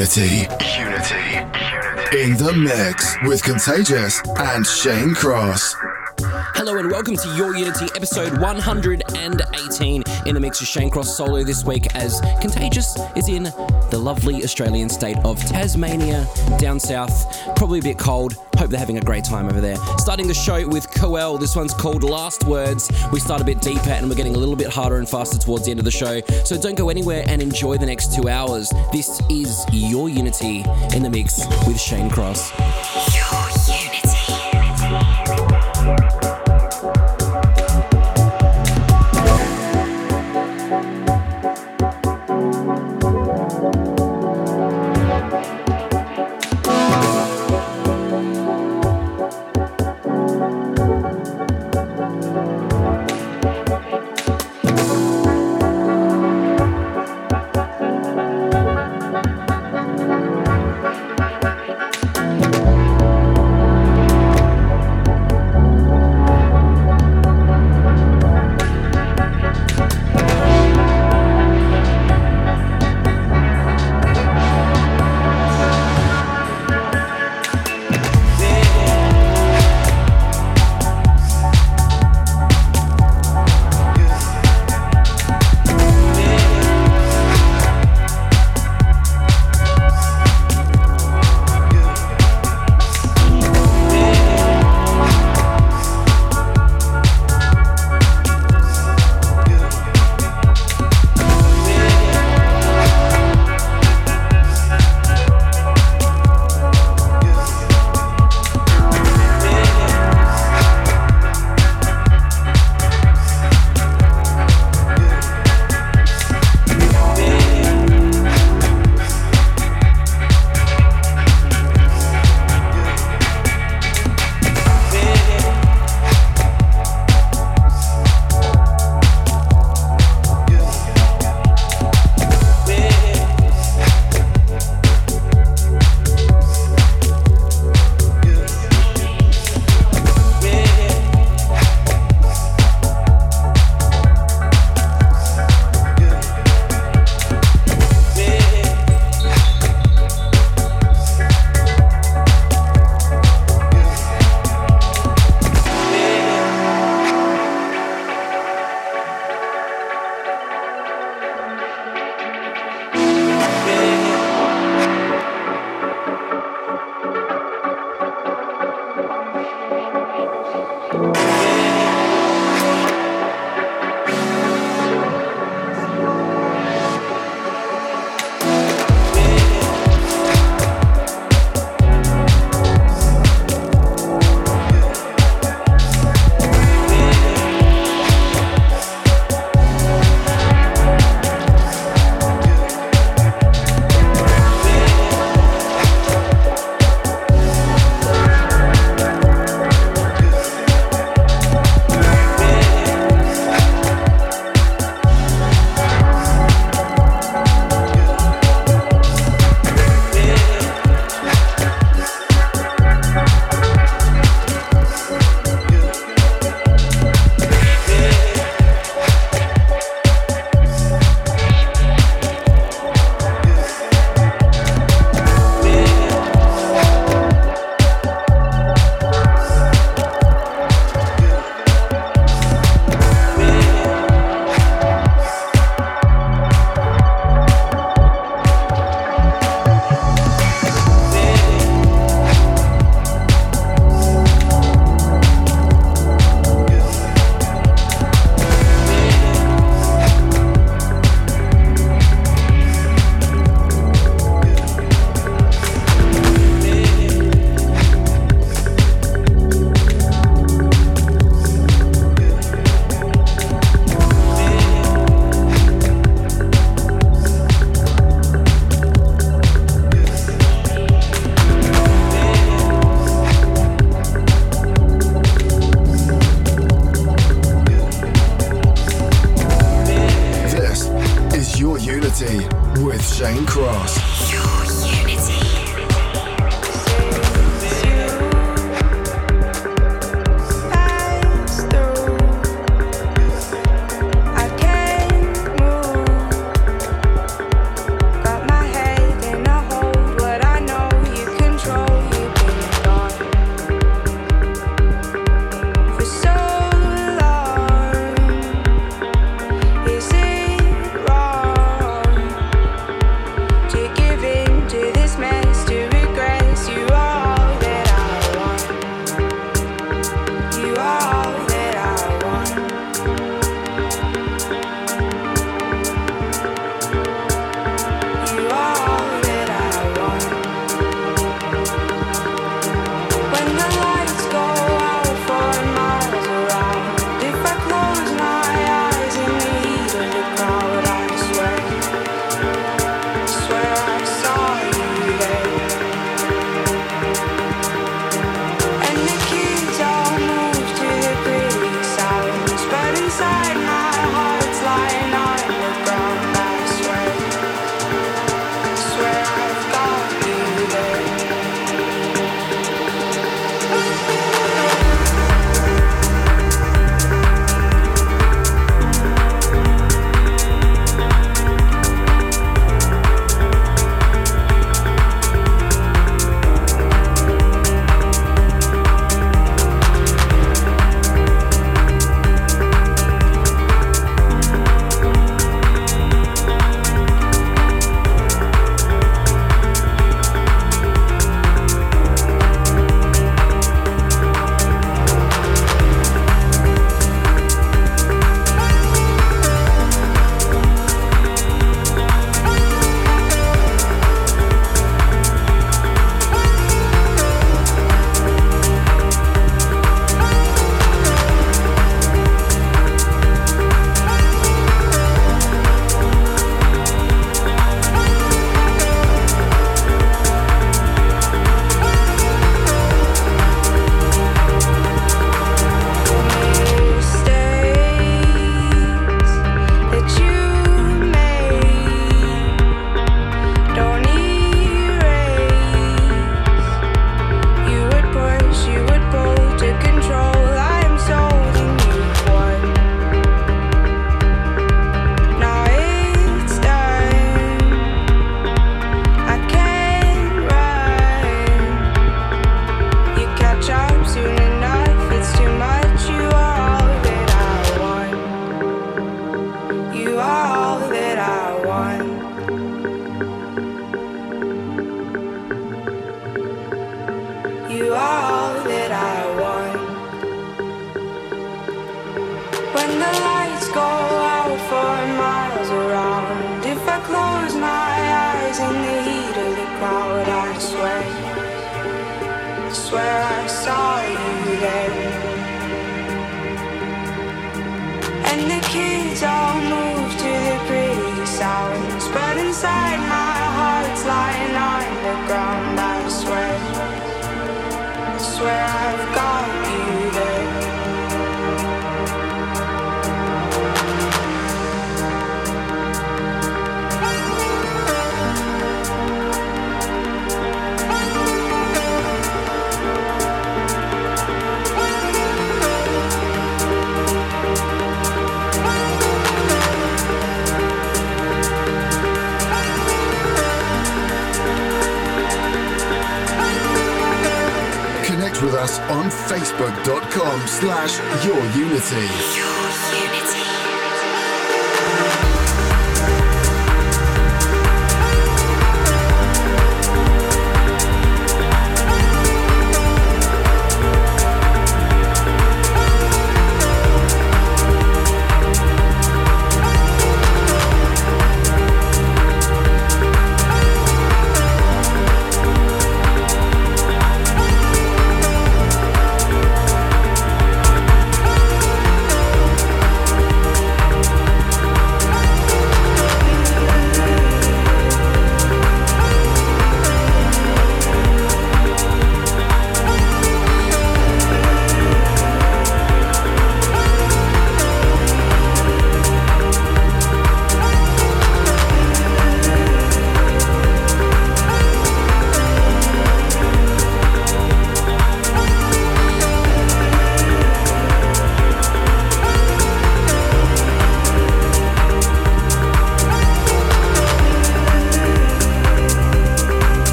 Unity. Unity. In the mix with Contagious and Shane Cross. Hello and welcome to Your Unity episode 118 in the mix with Shane Cross solo this week as Contagious is in the lovely Australian state of Tasmania, down south. Probably a bit cold. Hope they're having a great time over there. Starting the show with Koelle. This one's called Last Words. We start a bit deeper and we're getting a little bit harder and faster towards the end of the show. So don't go anywhere and enjoy the next two hours. This is Your Unity in the mix with Shane Cross.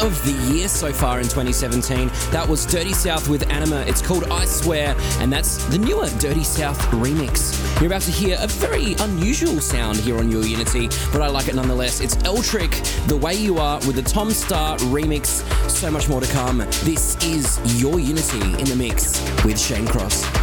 Of the year so far in 2017. That was Dirty South with Anima. It's called I Swear, and that's the newer Dirty South remix. You're about to hear a very unusual sound here on Your Unity, but I like it nonetheless. It's Eltrick, The Way You Are, with the Tom Staar remix. So much more to come. This is Your Unity in the mix with Shane Cross.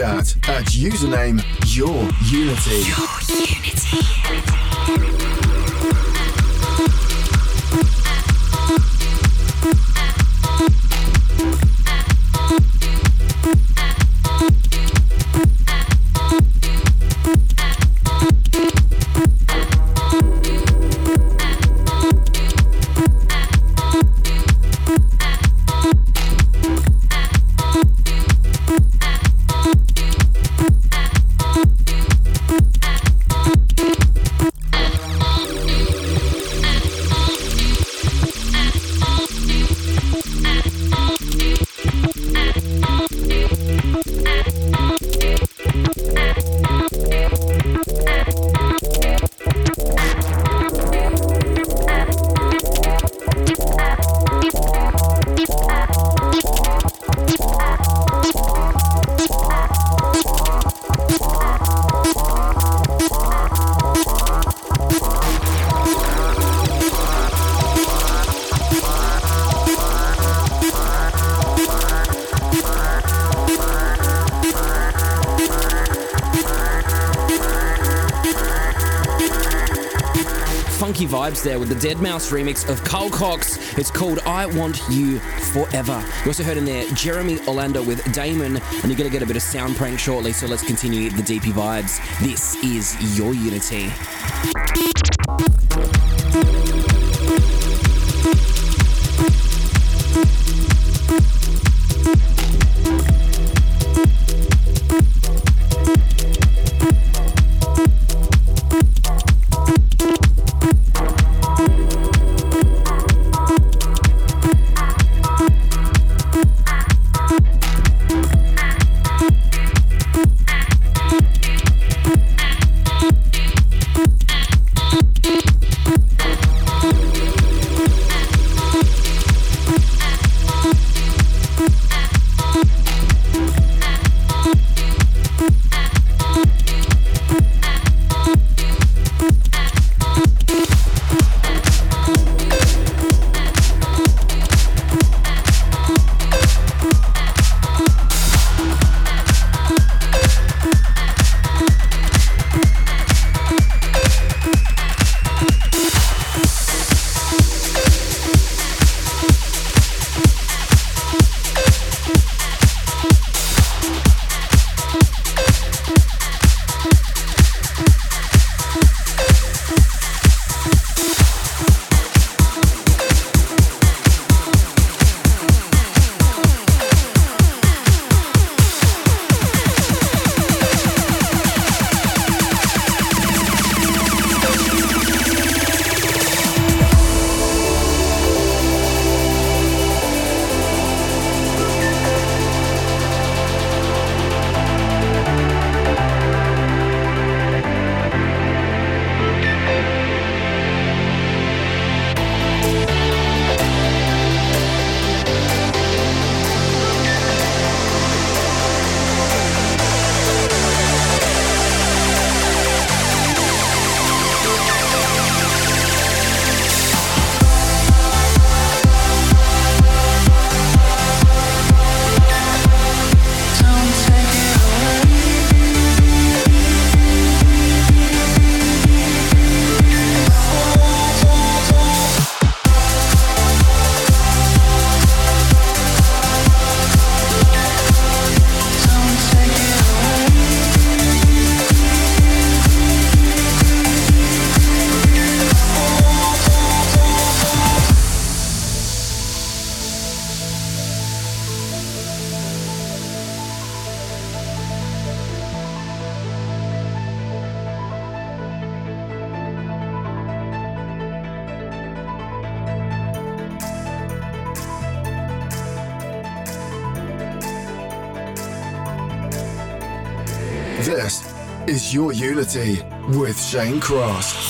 Snapchat vibes there with the Deadmau5 remix of Carl Cox. It's called I Want You Forever. You also heard in there Jeremy Olander with Damon, and you're going to get a bit of Soundprank shortly, so let's continue the DP vibes. This is Your Unity. With Shane Cross.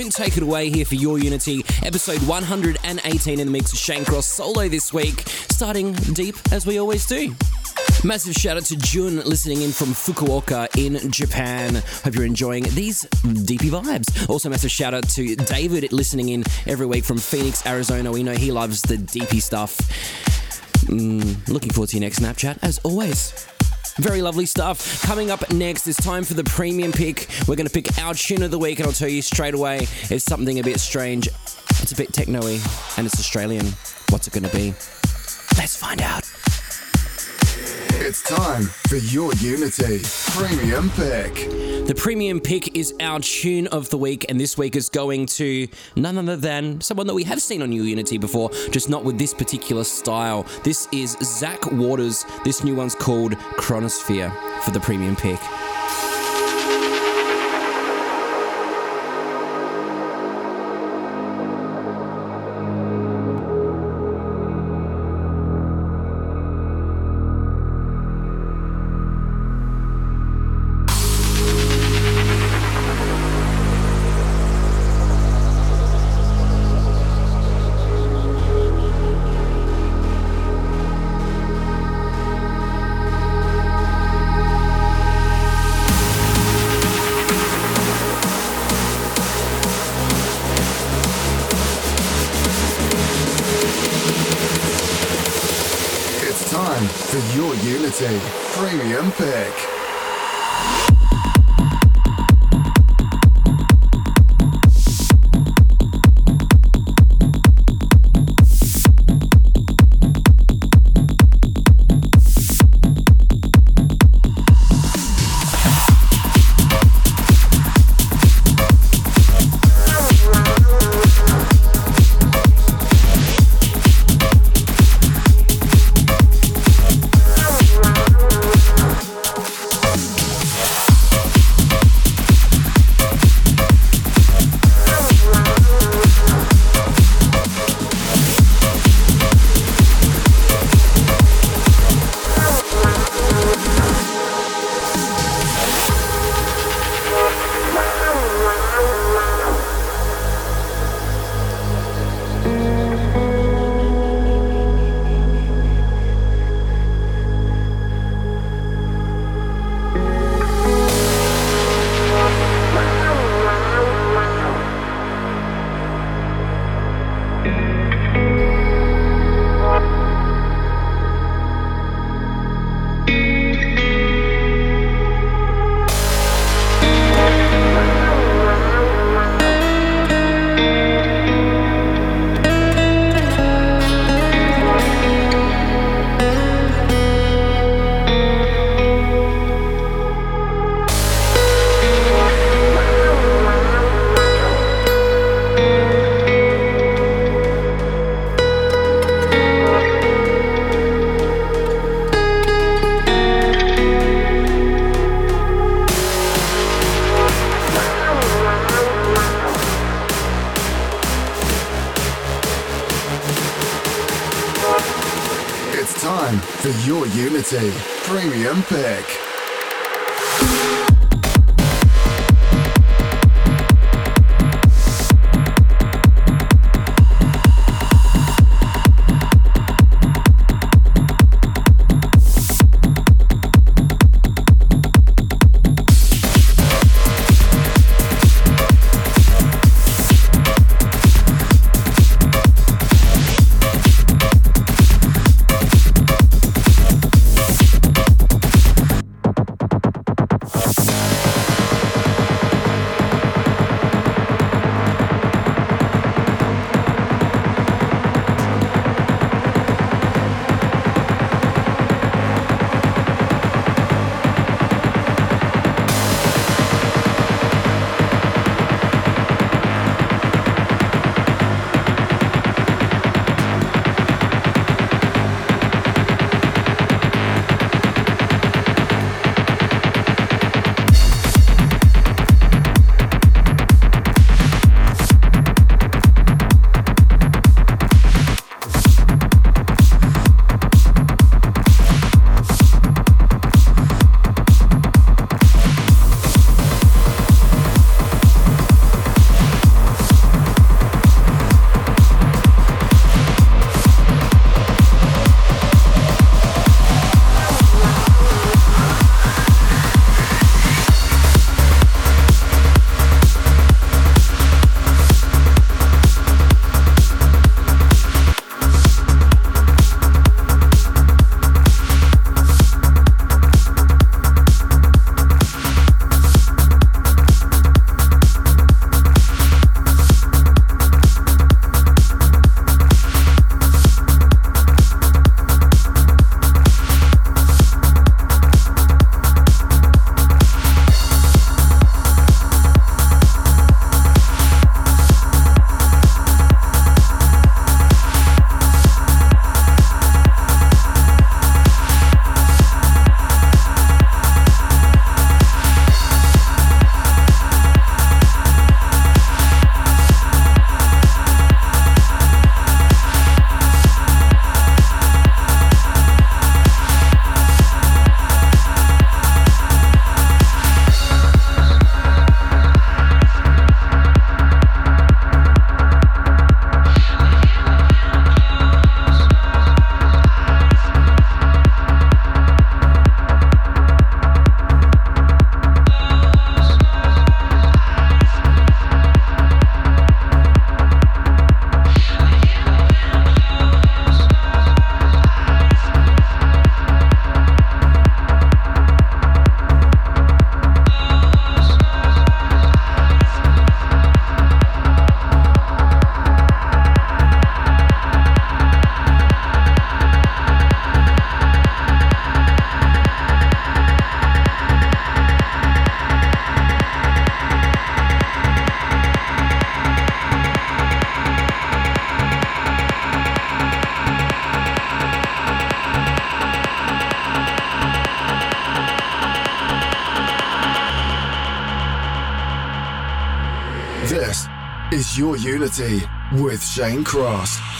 Don't Take It Away here for Your Unity, episode 118 in the mix of Shane Cross solo this week, starting deep as we always do. Massive shout out to Jun listening in from Fukuoka in Japan. Hope you're enjoying these deepy vibes. Also, massive shout out to David listening in every week from Phoenix, Arizona. We know he loves the deepy stuff. Mm, looking forward to your next Snapchat as always. Very lovely stuff. Coming up next, it's time for the premium pick. We're going to pick our tune of the week, and I'll tell you straight away, it's something a bit strange. It's a bit techno and it's Australian. What's it going to be? Let's find out. It's time for your Unity Premium Pick. The premium pick is our tune of the week, and this week is going to none other than someone that we have seen on New Unity before, just not with this particular style. This is Zac Waters. This new one's called Chronosphere for the premium pick. Unity With Shane Cross.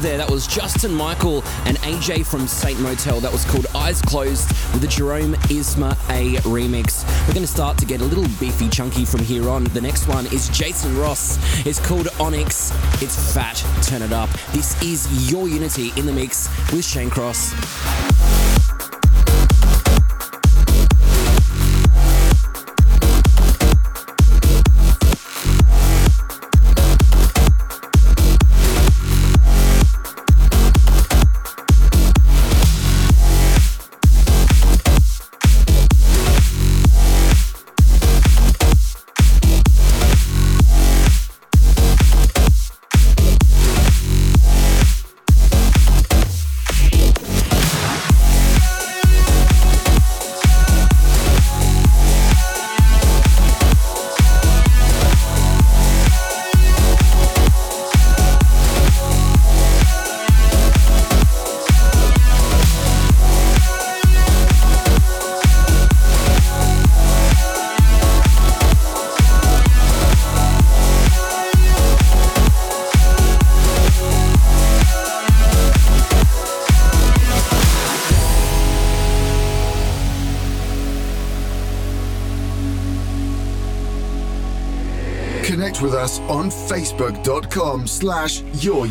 There. That was Justin Michael and AJ from Saint Motel. That was called Eyes Closed with the Jerome Isma A remix. We're going to start to get a little beefy chunky from here on. The next one is Jason Ross. It's called Onyx. It's fat. Turn it up. This is Your Unity in the mix with Shane Cross. With us on facebook.com slash your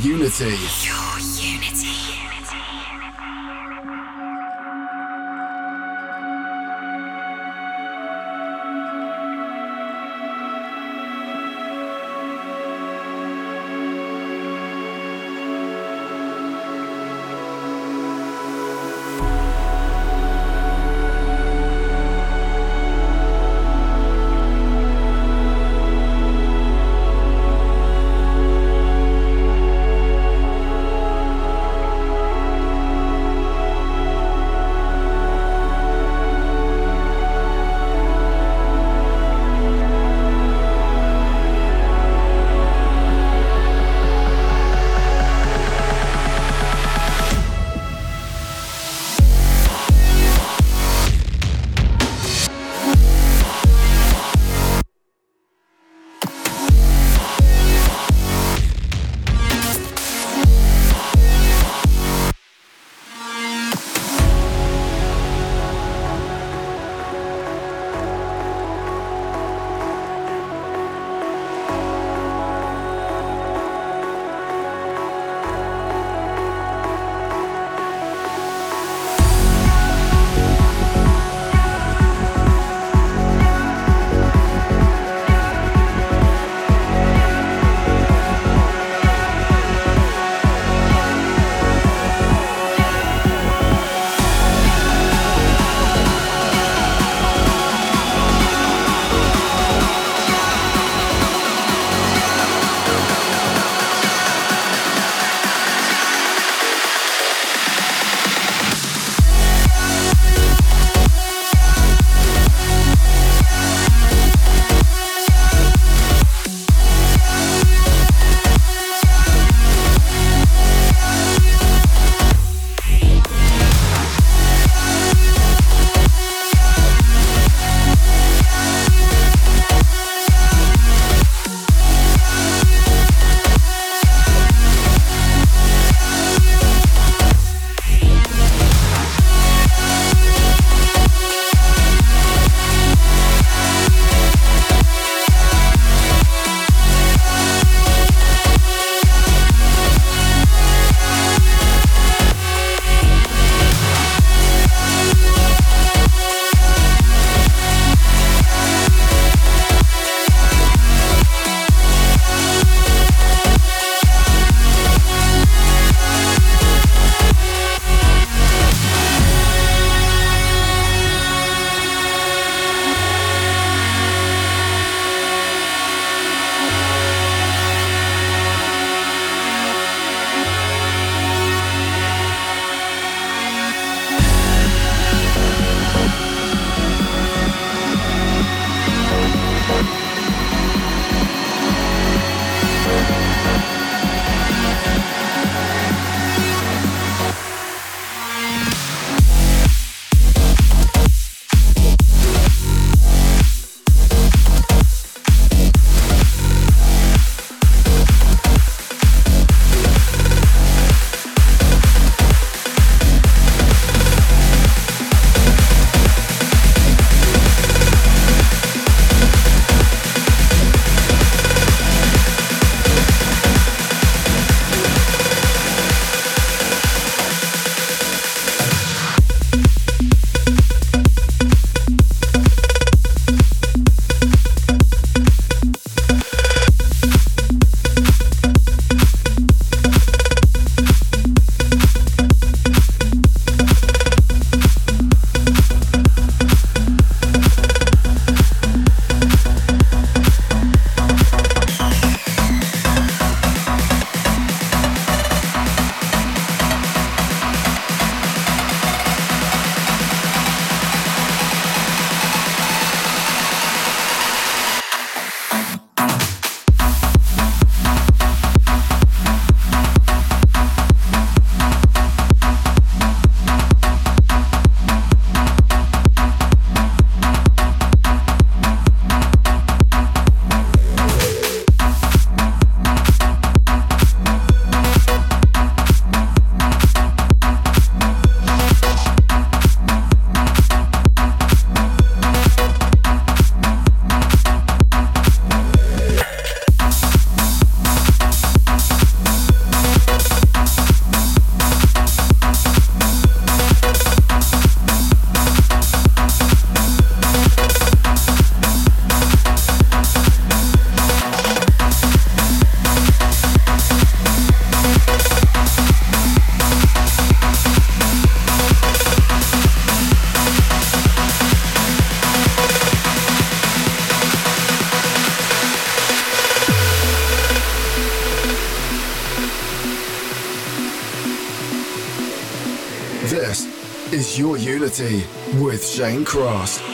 Shane Cross.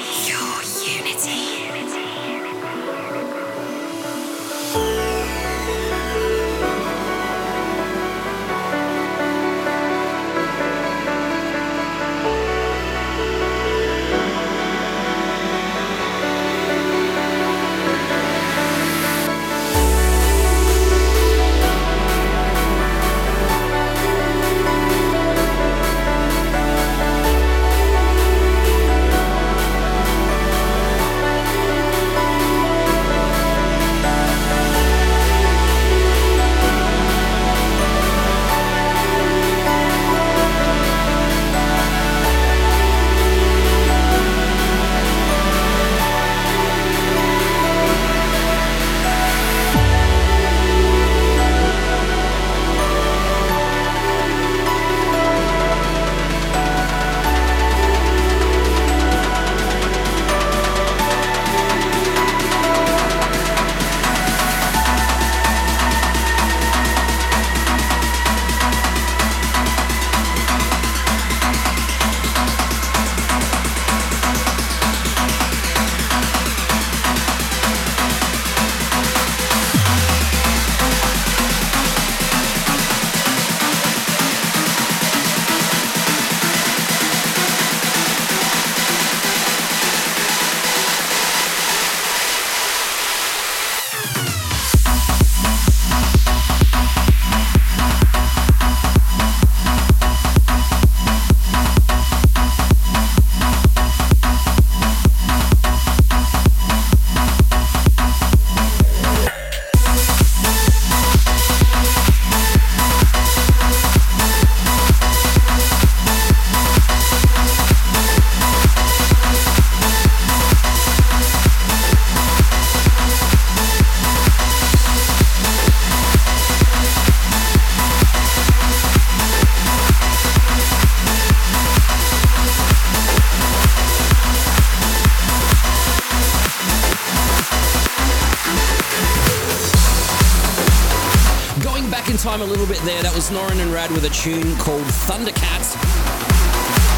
There, Norin and Rad with a tune called Thundercat.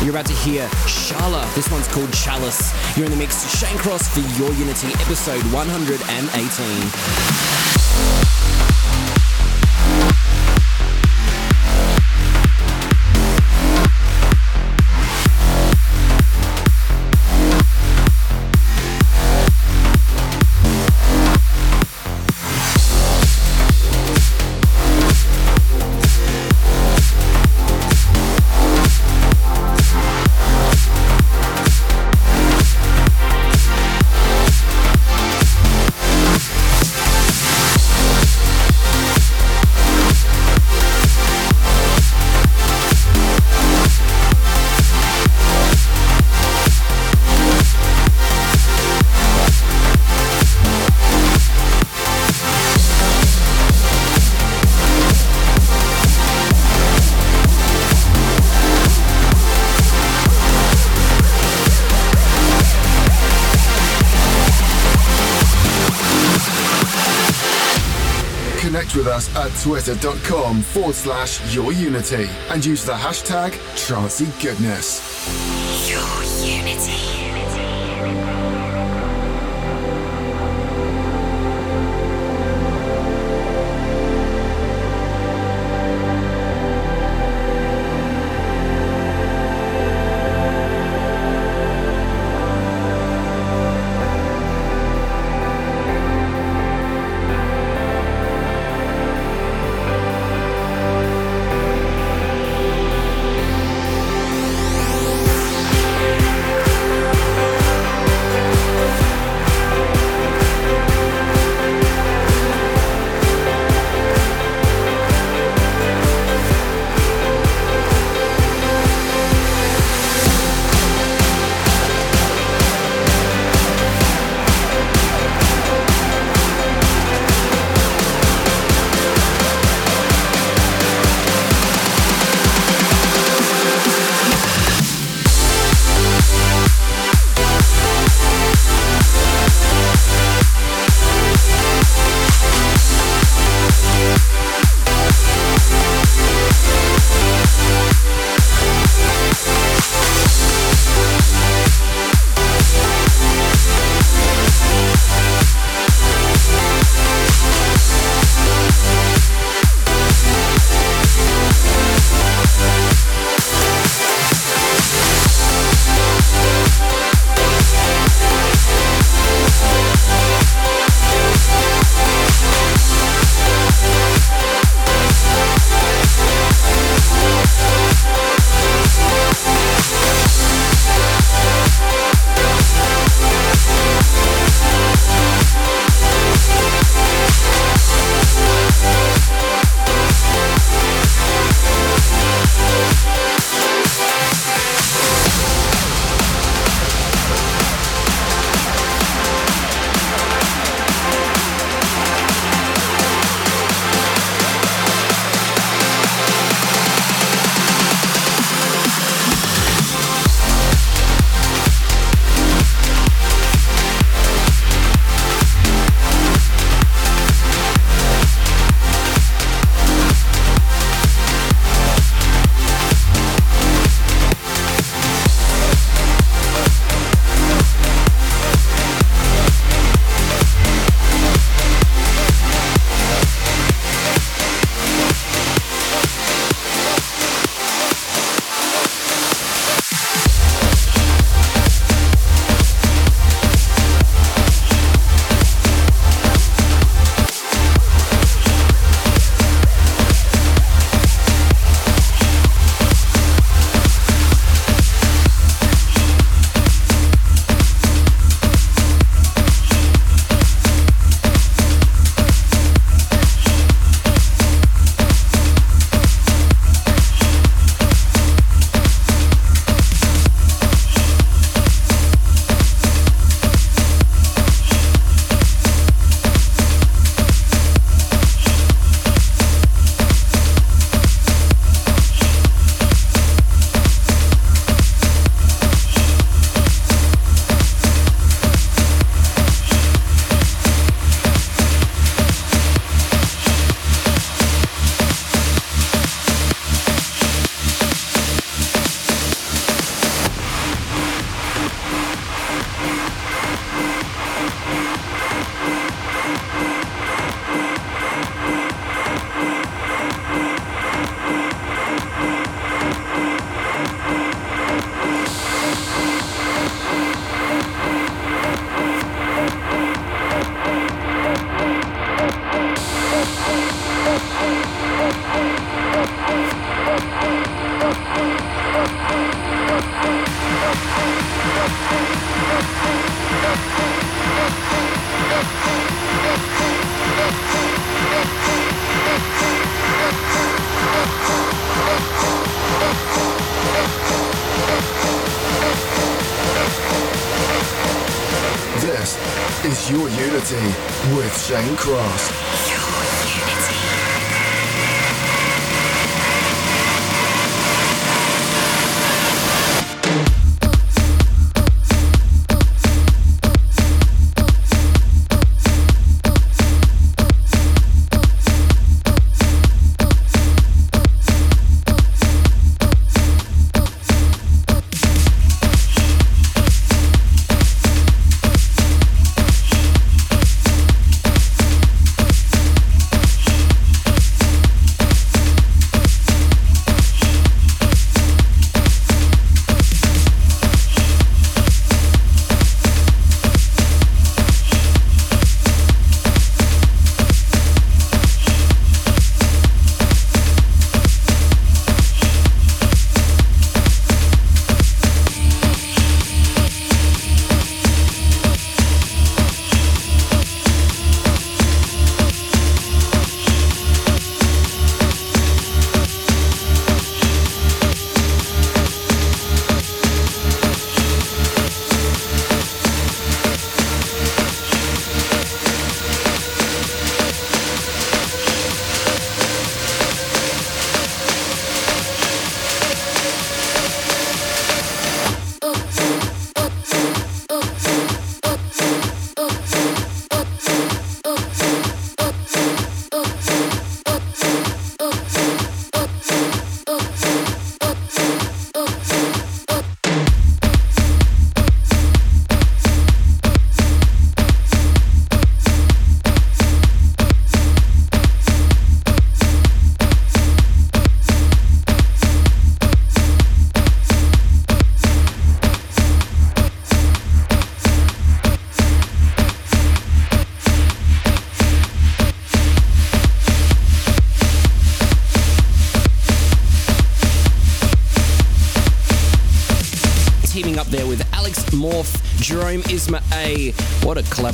You're about to hear SCHALA. This one's called Chalice. You're in the mix Shane Cross for Your Unity, episode 118. twitter.com forward slash your unity and use the hashtag Trancy Goodness. Your. Unity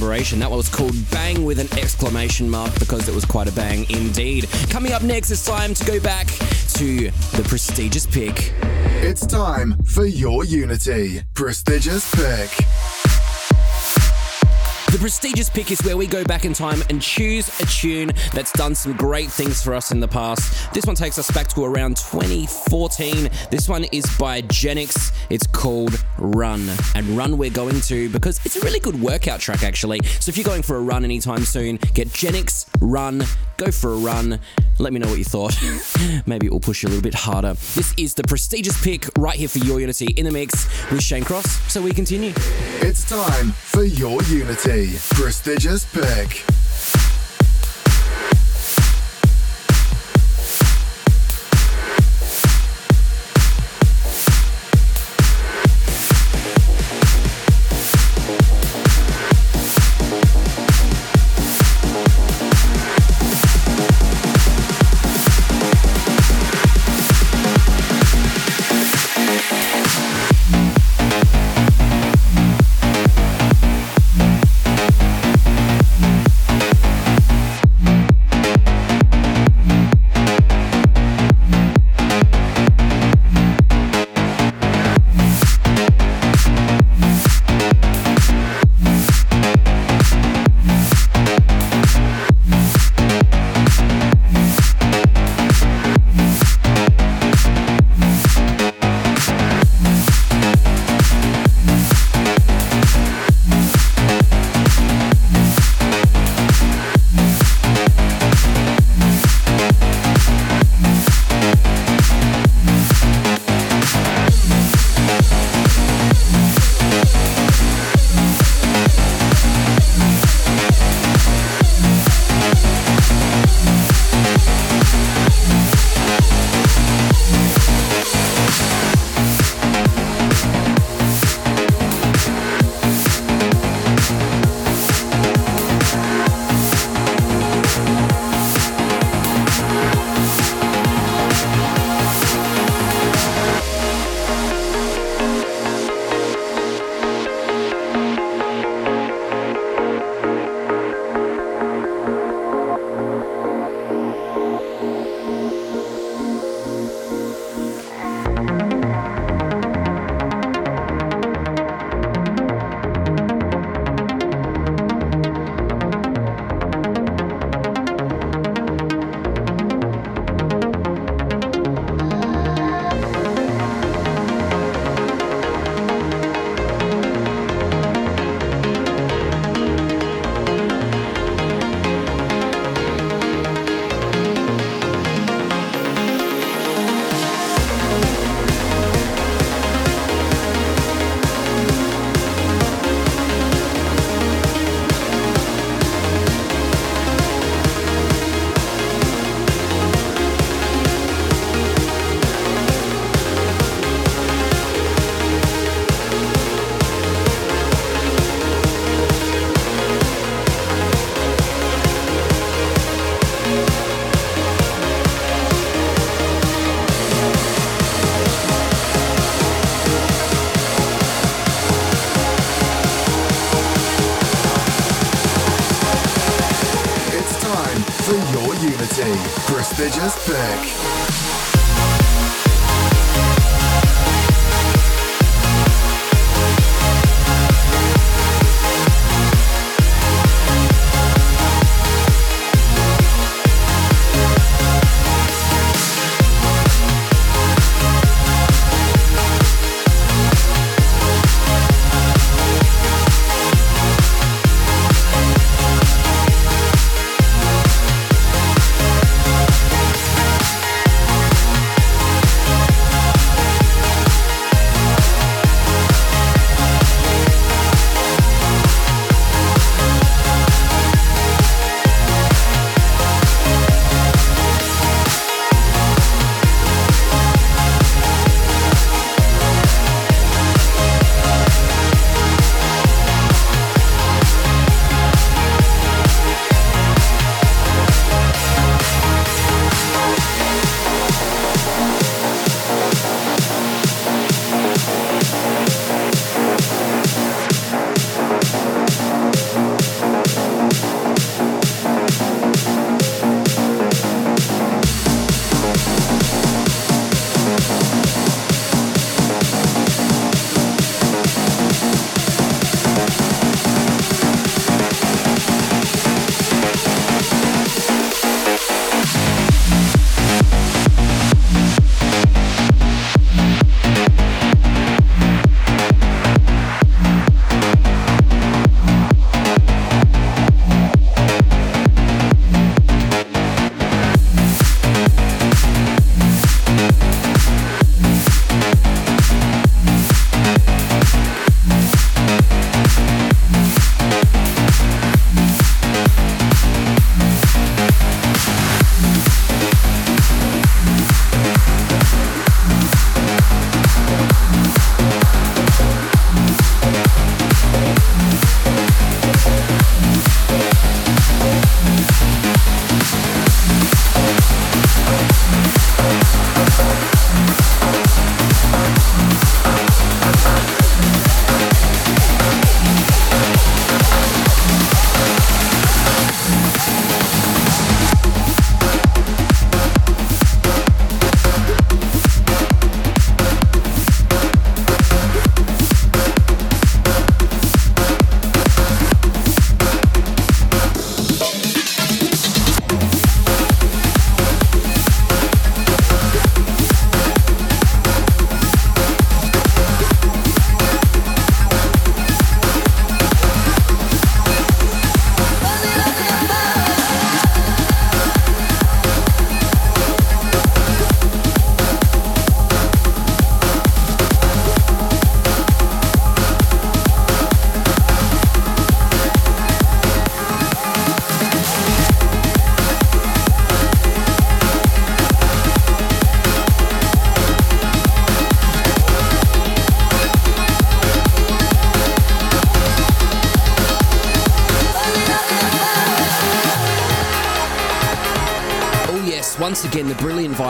collaboration. That one was called Bang with an exclamation mark because it was quite a bang indeed. Coming up next, it's time to go back to the prestigious pick. It's time for your Unity prestigious pick. The prestigious pick is where we go back in time and choose a tune that's done some great things for us in the past. This one takes us back to around 2014. This one is by Genix. It's called Run. And Run we're going to because it's a really good workout track actually. So if you're going for a run anytime soon, get Genix Run, go for a run. Let me know what you thought. Maybe it will push you a little bit harder. This is the prestigious pick right here for Your Unity in the mix with Shane Cross. So we continue. It's time for your Unity prestigious pick.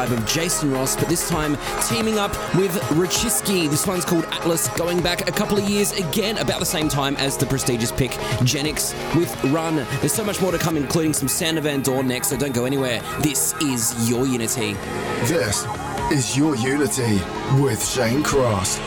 Vibe of Jason Ross, but this time teaming up with Wrechiski. This one's called Atlas, going back a couple of years again, about the same time as the prestigious pick Genix with Run. There's so much more to come, including some Sander Van Doorn next, so don't go anywhere. This is Your Unity. This is Your Unity with Shane Cross.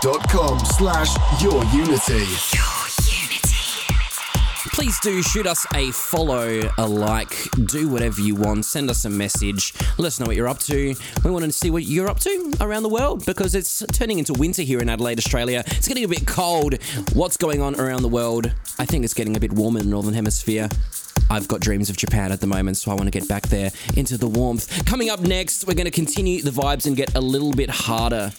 facebook.com slash your unity. Please do shoot us a follow, a like, do whatever you want. Send us a message. Let us know what you're up to. We want to see what you're up to around the world because it's turning into winter here in Adelaide, Australia. It's getting a bit cold. What's going on around the world? I think it's getting a bit warmer in the Northern Hemisphere. I've got dreams of Japan at the moment, so I want to get back there into the warmth. Coming up next, we're going to continue the vibes and get a little bit harder.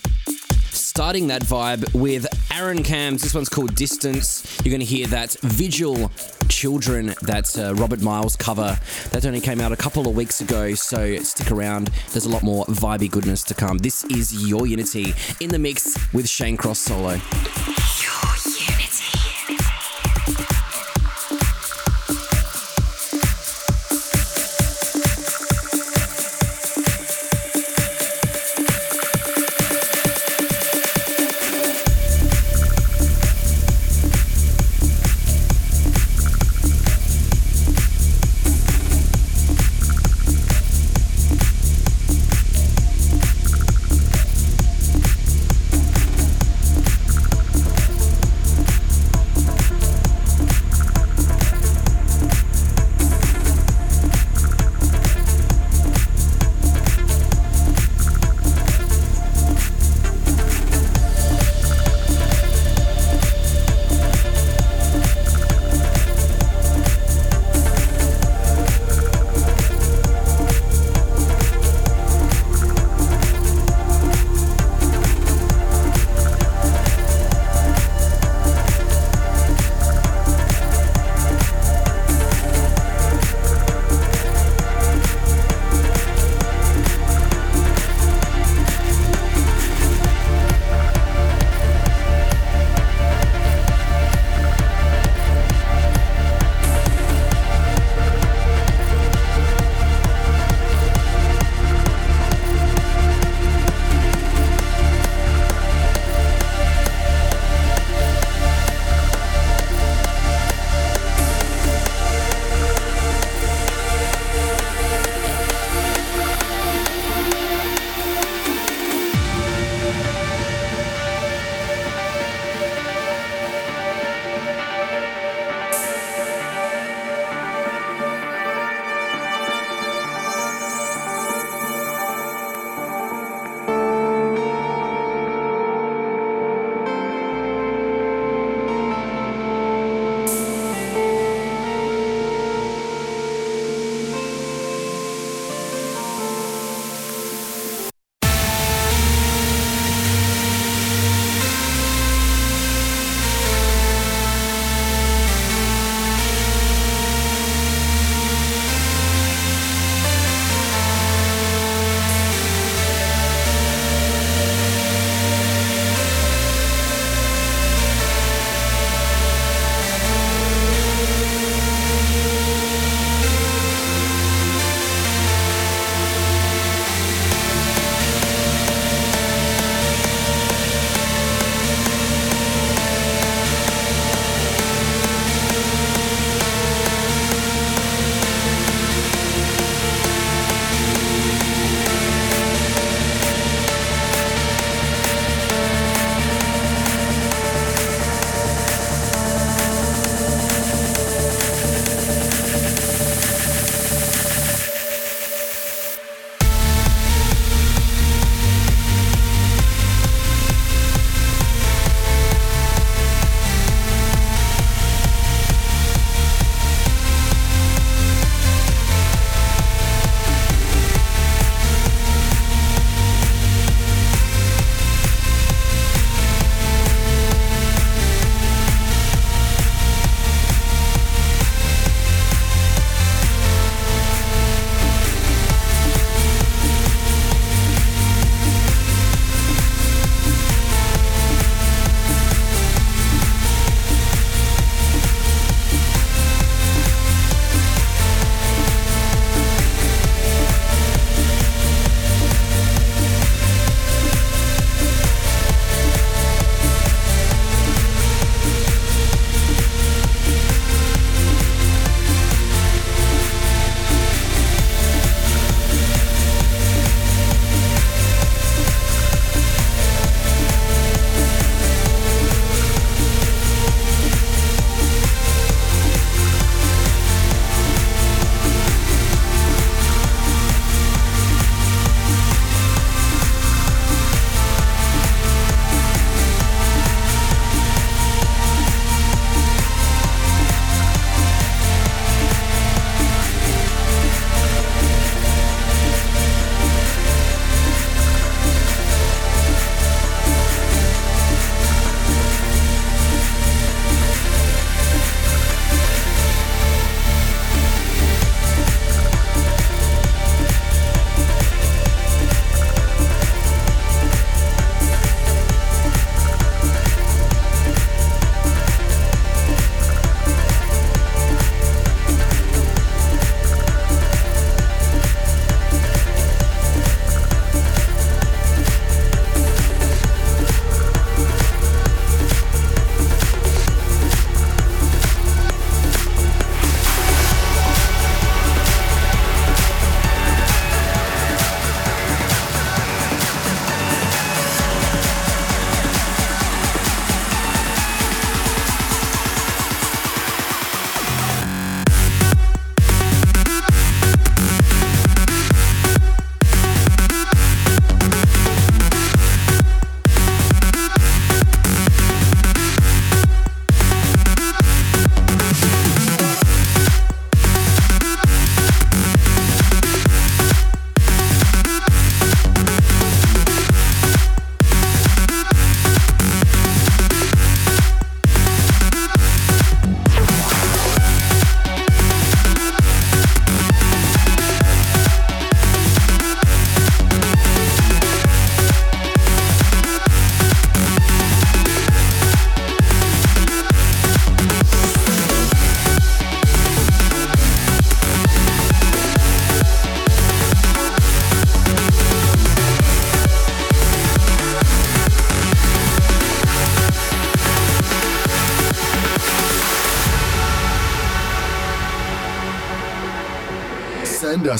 Starting that vibe with Aaron Camz. This one's called Distance. You're going to hear that Vigel Children, that uh, Robert Miles cover. That only came out a couple of weeks ago, so stick around. There's a lot more vibey goodness to come. This is Your Unity in the mix with Shane Cross Solo.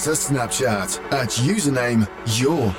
Us a Snapchat at username Your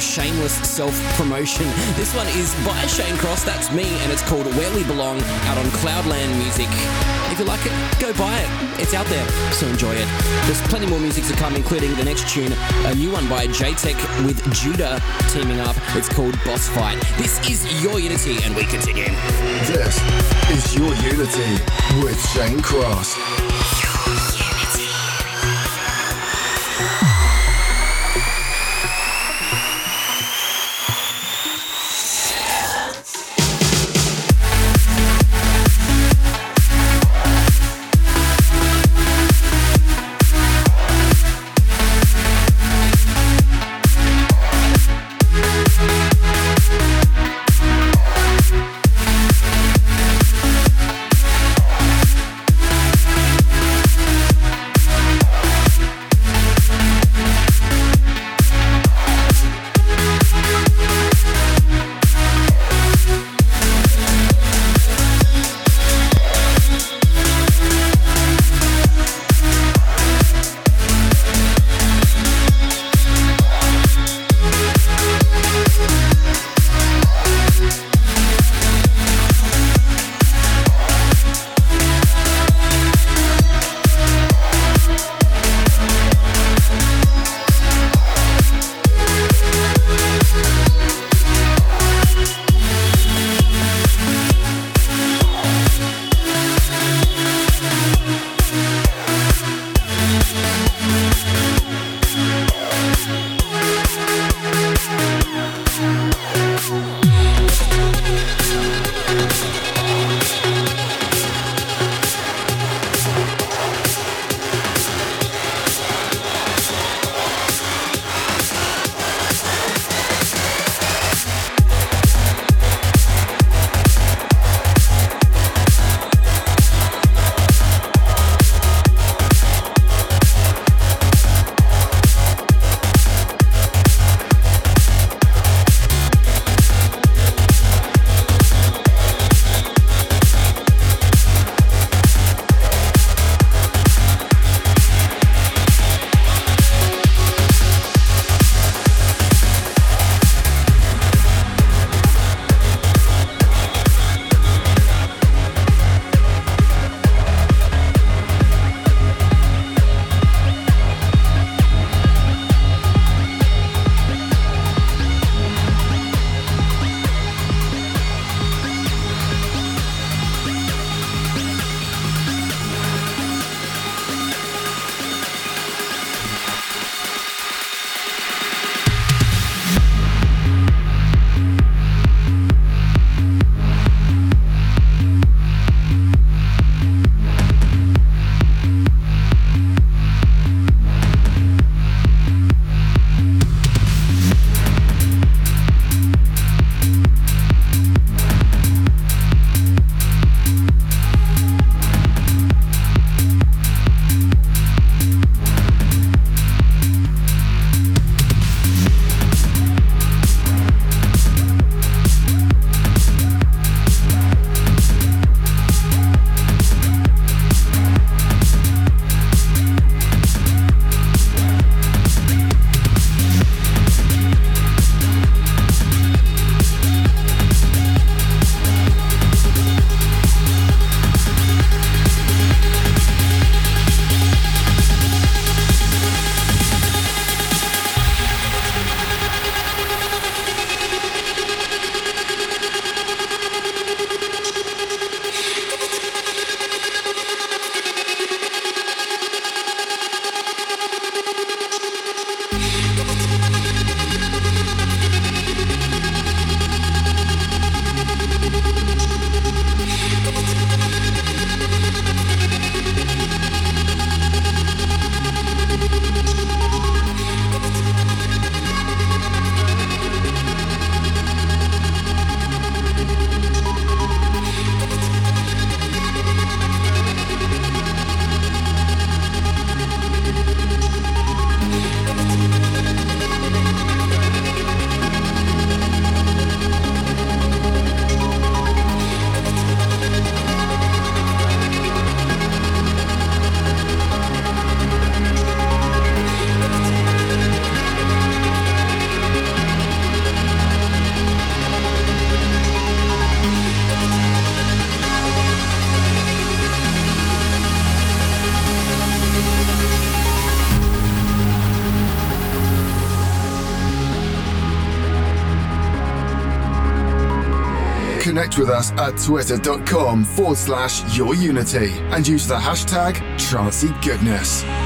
of shameless self promotion. This one is by Shane Cross, that's me, and it's called Where We Belong out on Cloudland Music. If you like it, go buy it. It's out there, so enjoy it. There's plenty more music to come, including the next tune, a new one by Jaytech with Judah teaming up. It's called Boss Fight. This is Your Unity, and we continue. This is Your Unity with Shane Cross. us at twitter.com forward slash your unity and use the hashtag trancygoodness.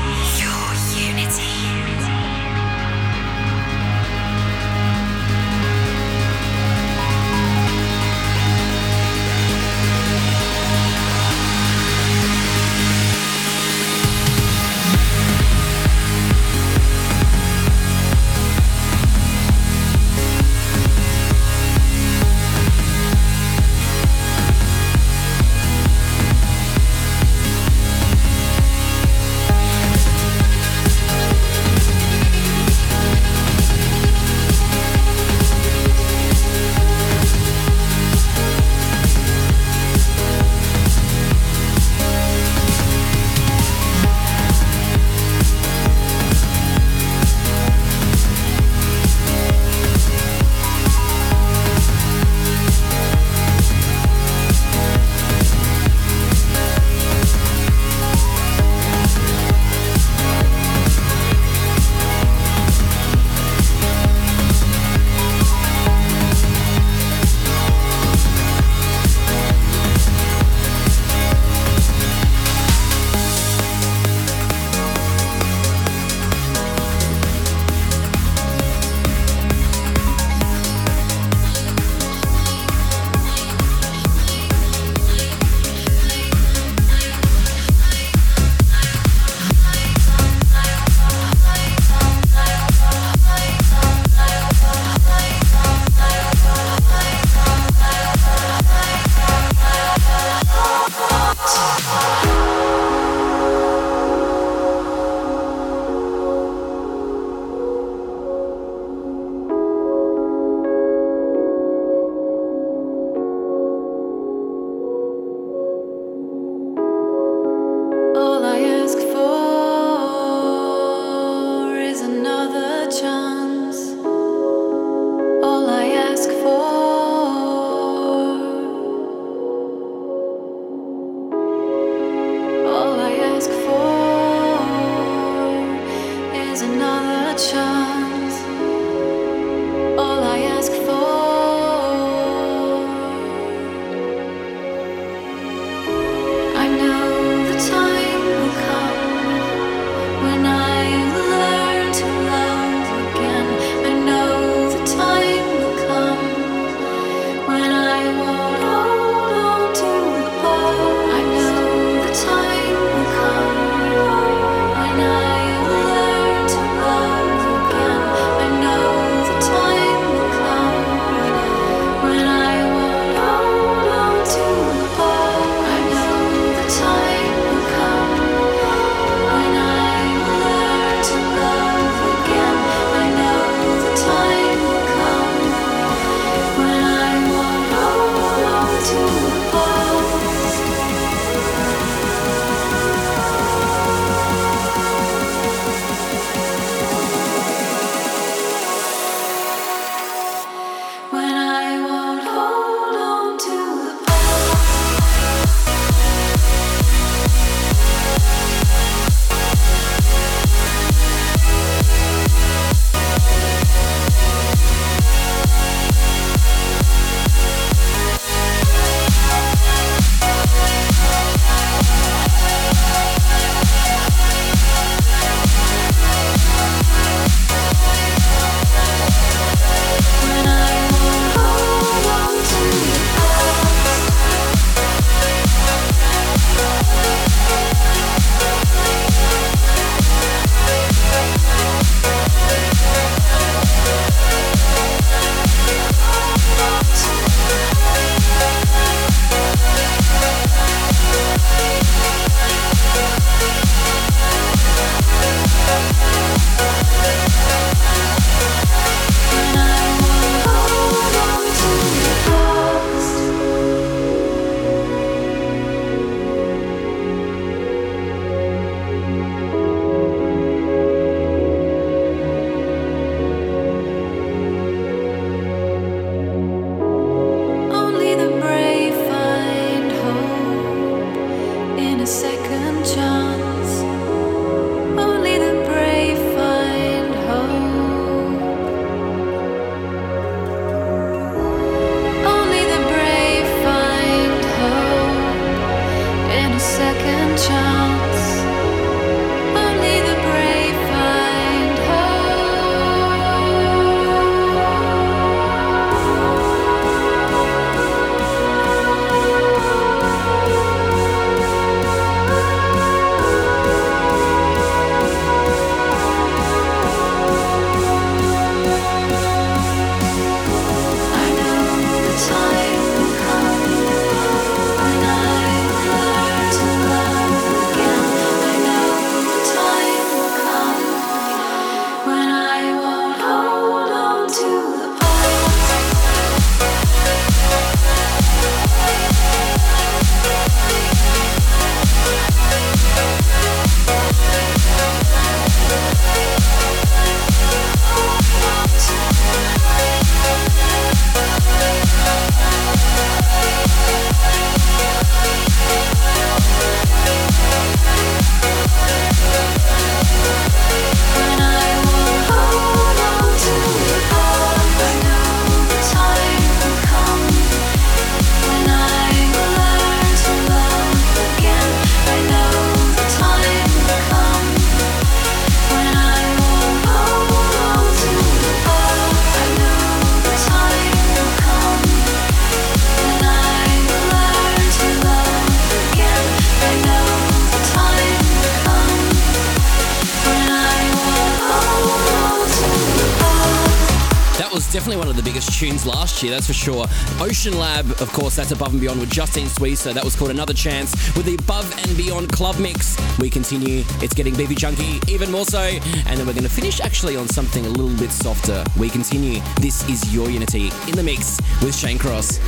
Year, that's for sure. Oceanlab, of course, that's above and beyond with Justine Suissa. That was called Another Chance with the Above and Beyond Club Mix. We continue. It's getting BB Junkie even more so. And then we're going to finish actually on something a little bit softer. We continue. This is Your Unity in the mix with Shane Cross.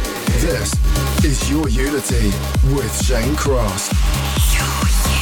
This is Your Unity with Shane Cross.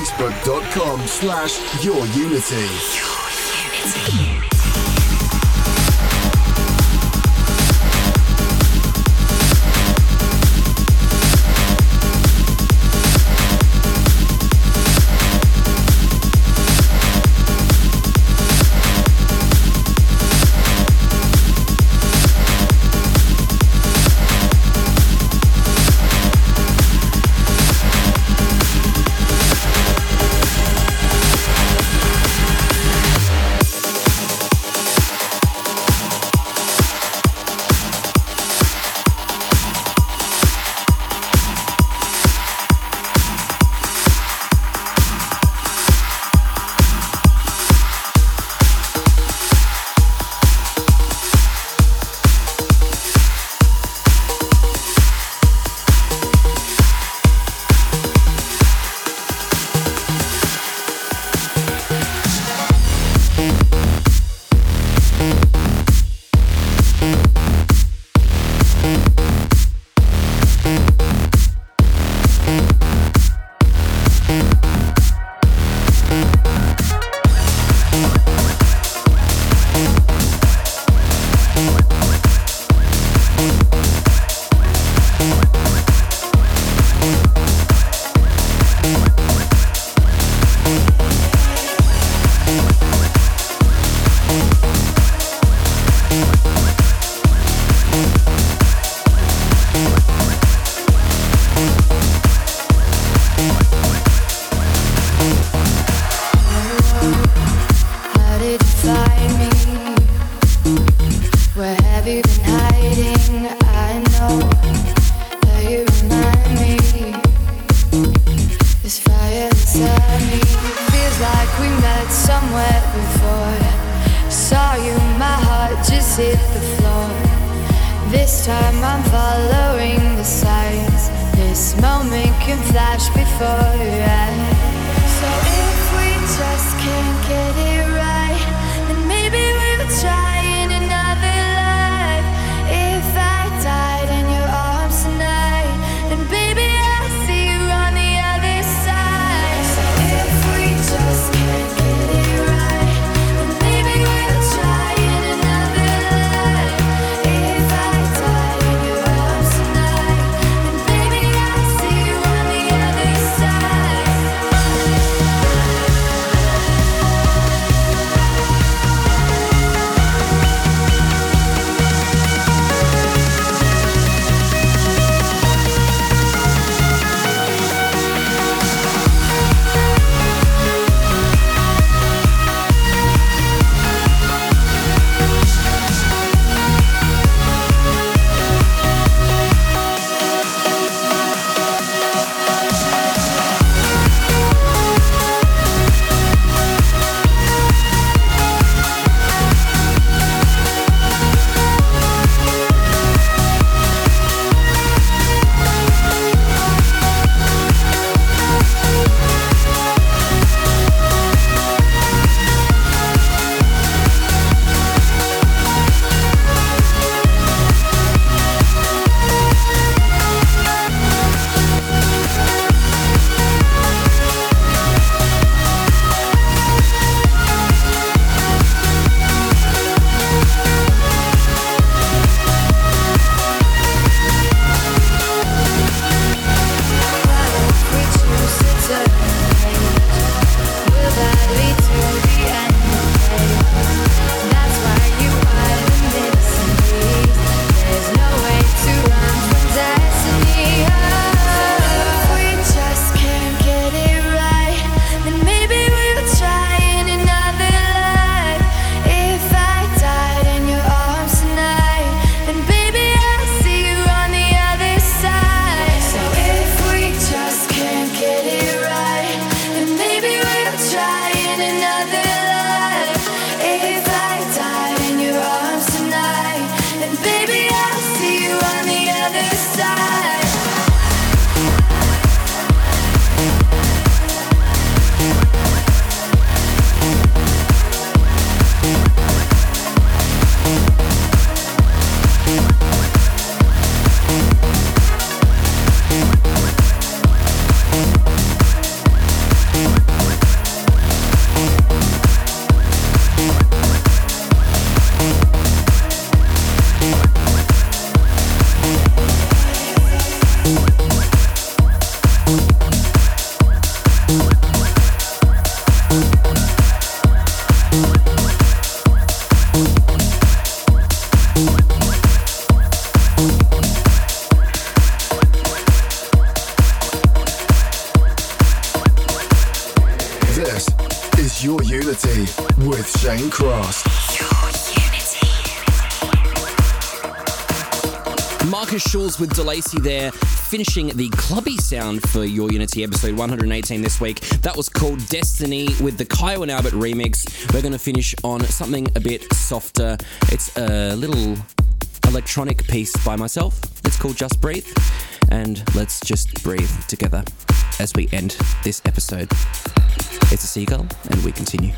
facebook.com slash your Your Unity with Shane Cross. Markus Schulz with Delacey there, finishing the clubby sound for Your Unity episode 118 this week. That was called Destiny with the Kyau and Albert remix. We're going to finish on something a bit softer. It's a little electronic piece by myself. It's called Just Breathe, and let's just breathe together as we end this episode. It's a seagull, and we continue.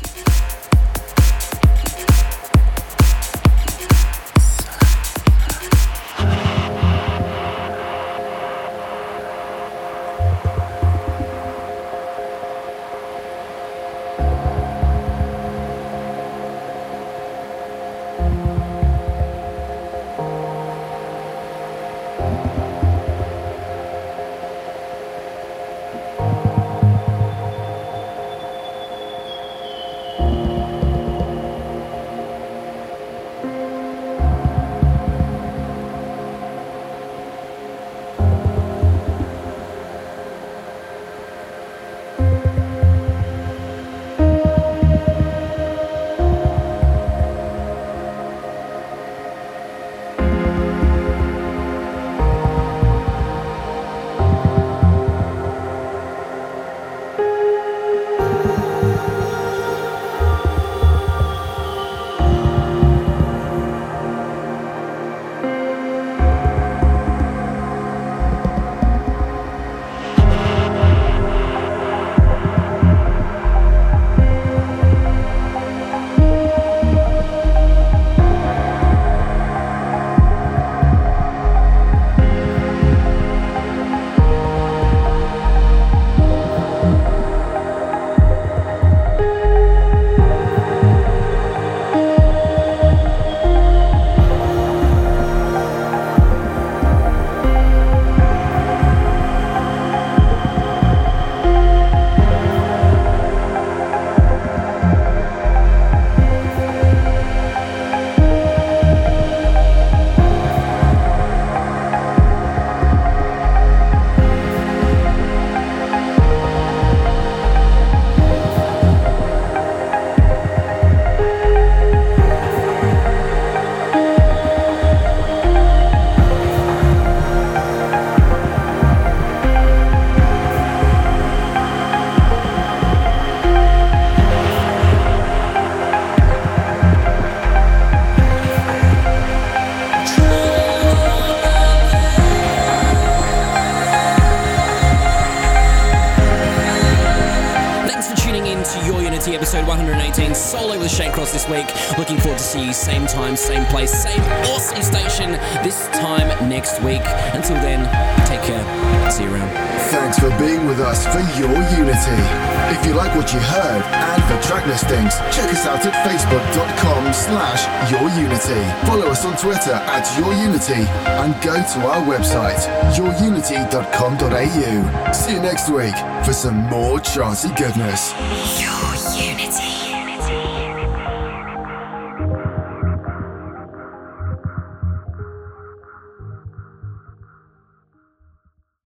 slash yourunity. Follow us on Twitter at Your Unity, and go to our website, yourunity.com.au. See you next week for some more trancy goodness.